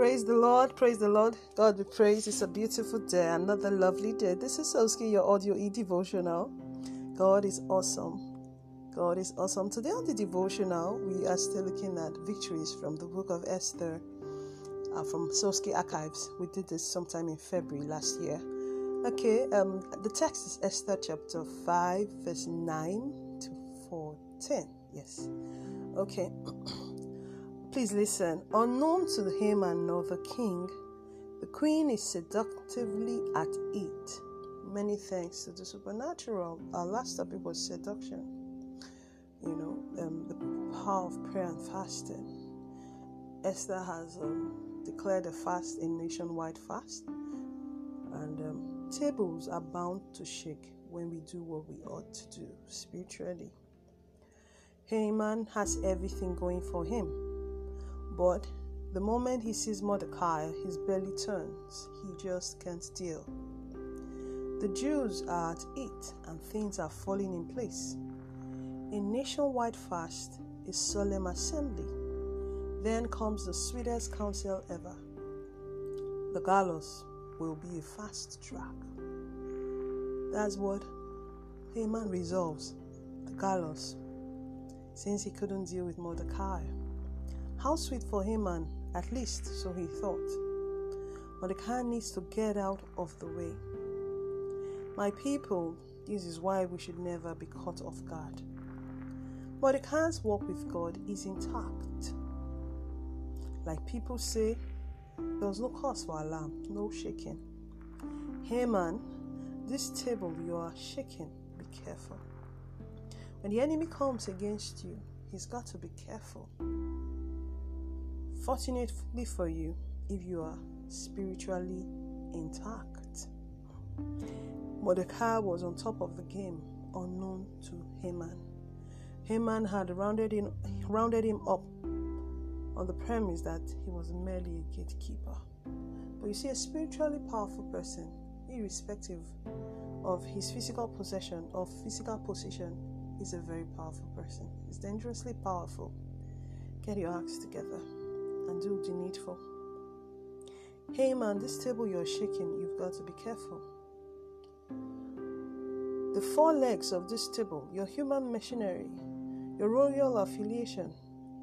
Praise the Lord, praise the Lord. God be praised. It's a beautiful day, another lovely day. This is Soski, your audio e devotional. God is awesome. God is awesome. Today on the devotional, we are still looking at victories from the book of Esther uh, from Soski Archives. We did this sometime in February last year. Okay, um, the text is Esther chapter 5, verse 9 to 14. Yes. Okay. Please listen. Unknown to Haman nor the king, the queen is seductively at it. Many thanks to the supernatural. Our last topic was seduction. You know, um, the power of prayer and fasting. Esther has um, declared a fast, a nationwide fast, and um, tables are bound to shake when we do what we ought to do spiritually. Haman has everything going for him but the moment he sees Mordecai, his belly turns. He just can't deal. The Jews are at it and things are falling in place. A nationwide fast a solemn assembly. Then comes the sweetest counsel ever. The gallows will be a fast track. That's what Haman resolves. The gallows. Since he couldn't deal with Mordecai. How sweet for Haman, at least, so he thought. Mordecai needs to get out of the way. My people, this is why we should never be caught off guard. Mordecai's walk with God is intact. Like people say, there was no cause for alarm, no shaking. Haman, this table you are shaking, be careful. When the enemy comes against you, he's got to be careful. Fortunately for you, if you are spiritually intact. Mordecai was on top of the game, unknown to Haman. Haman had rounded him, rounded him up on the premise that he was merely a gatekeeper. But you see, a spiritually powerful person, irrespective of his physical possession or physical position, is a very powerful person. He's dangerously powerful. Get your acts together and do the needful. Haman, this table you're shaking, you've got to be careful. The four legs of this table, your human machinery, your royal affiliation,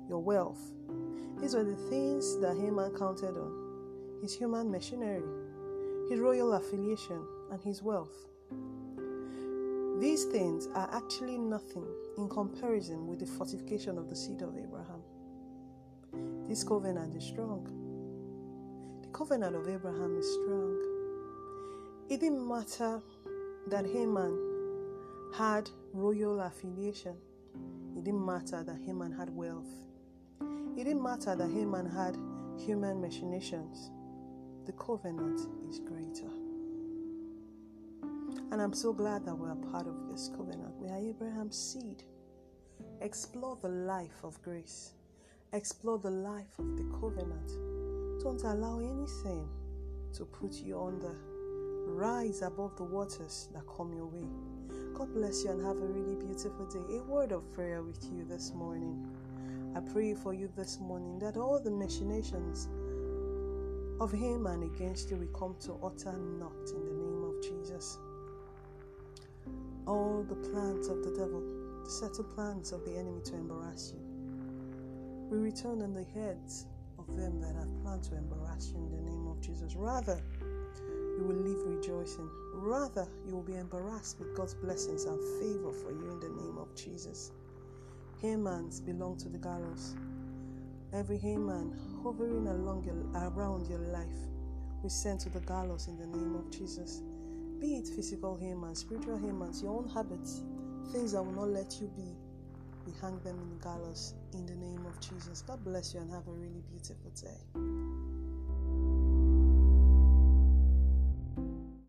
your wealth, these are the things that Haman counted on his human machinery, his royal affiliation, and his wealth. These things are actually nothing in comparison with the fortification of the seed of Abraham. This covenant is strong. The covenant of Abraham is strong. It didn't matter that Haman had royal affiliation. It didn't matter that Haman had wealth. It didn't matter that Haman had human machinations. The covenant is greater. And I'm so glad that we are part of this covenant. We are Abraham's seed. Explore the life of grace. Explore the life of the covenant. Don't allow anything to put you under. Rise above the waters that come your way. God bless you and have a really beautiful day. A word of prayer with you this morning. I pray for you this morning that all the machinations of Haman against you will come to utter naught in the name of Jesus. All the plans of the devil, the settled plans of the enemy to embarrass you, we return on the heads of them that have planned to embarrass you in the name of Jesus. Rather, you will live rejoicing. Rather, you will be embarrassed with God's blessings and favor for you in the name of Jesus. Hamans belong to the gallows. Every Haman hovering along your, around your life, we send to the gallows in the name of Jesus. Be it physical Haman, spiritual Hamans, your own habits, things that will not let you be we hang them in gallows in the name of Jesus. God bless you and have a really beautiful day.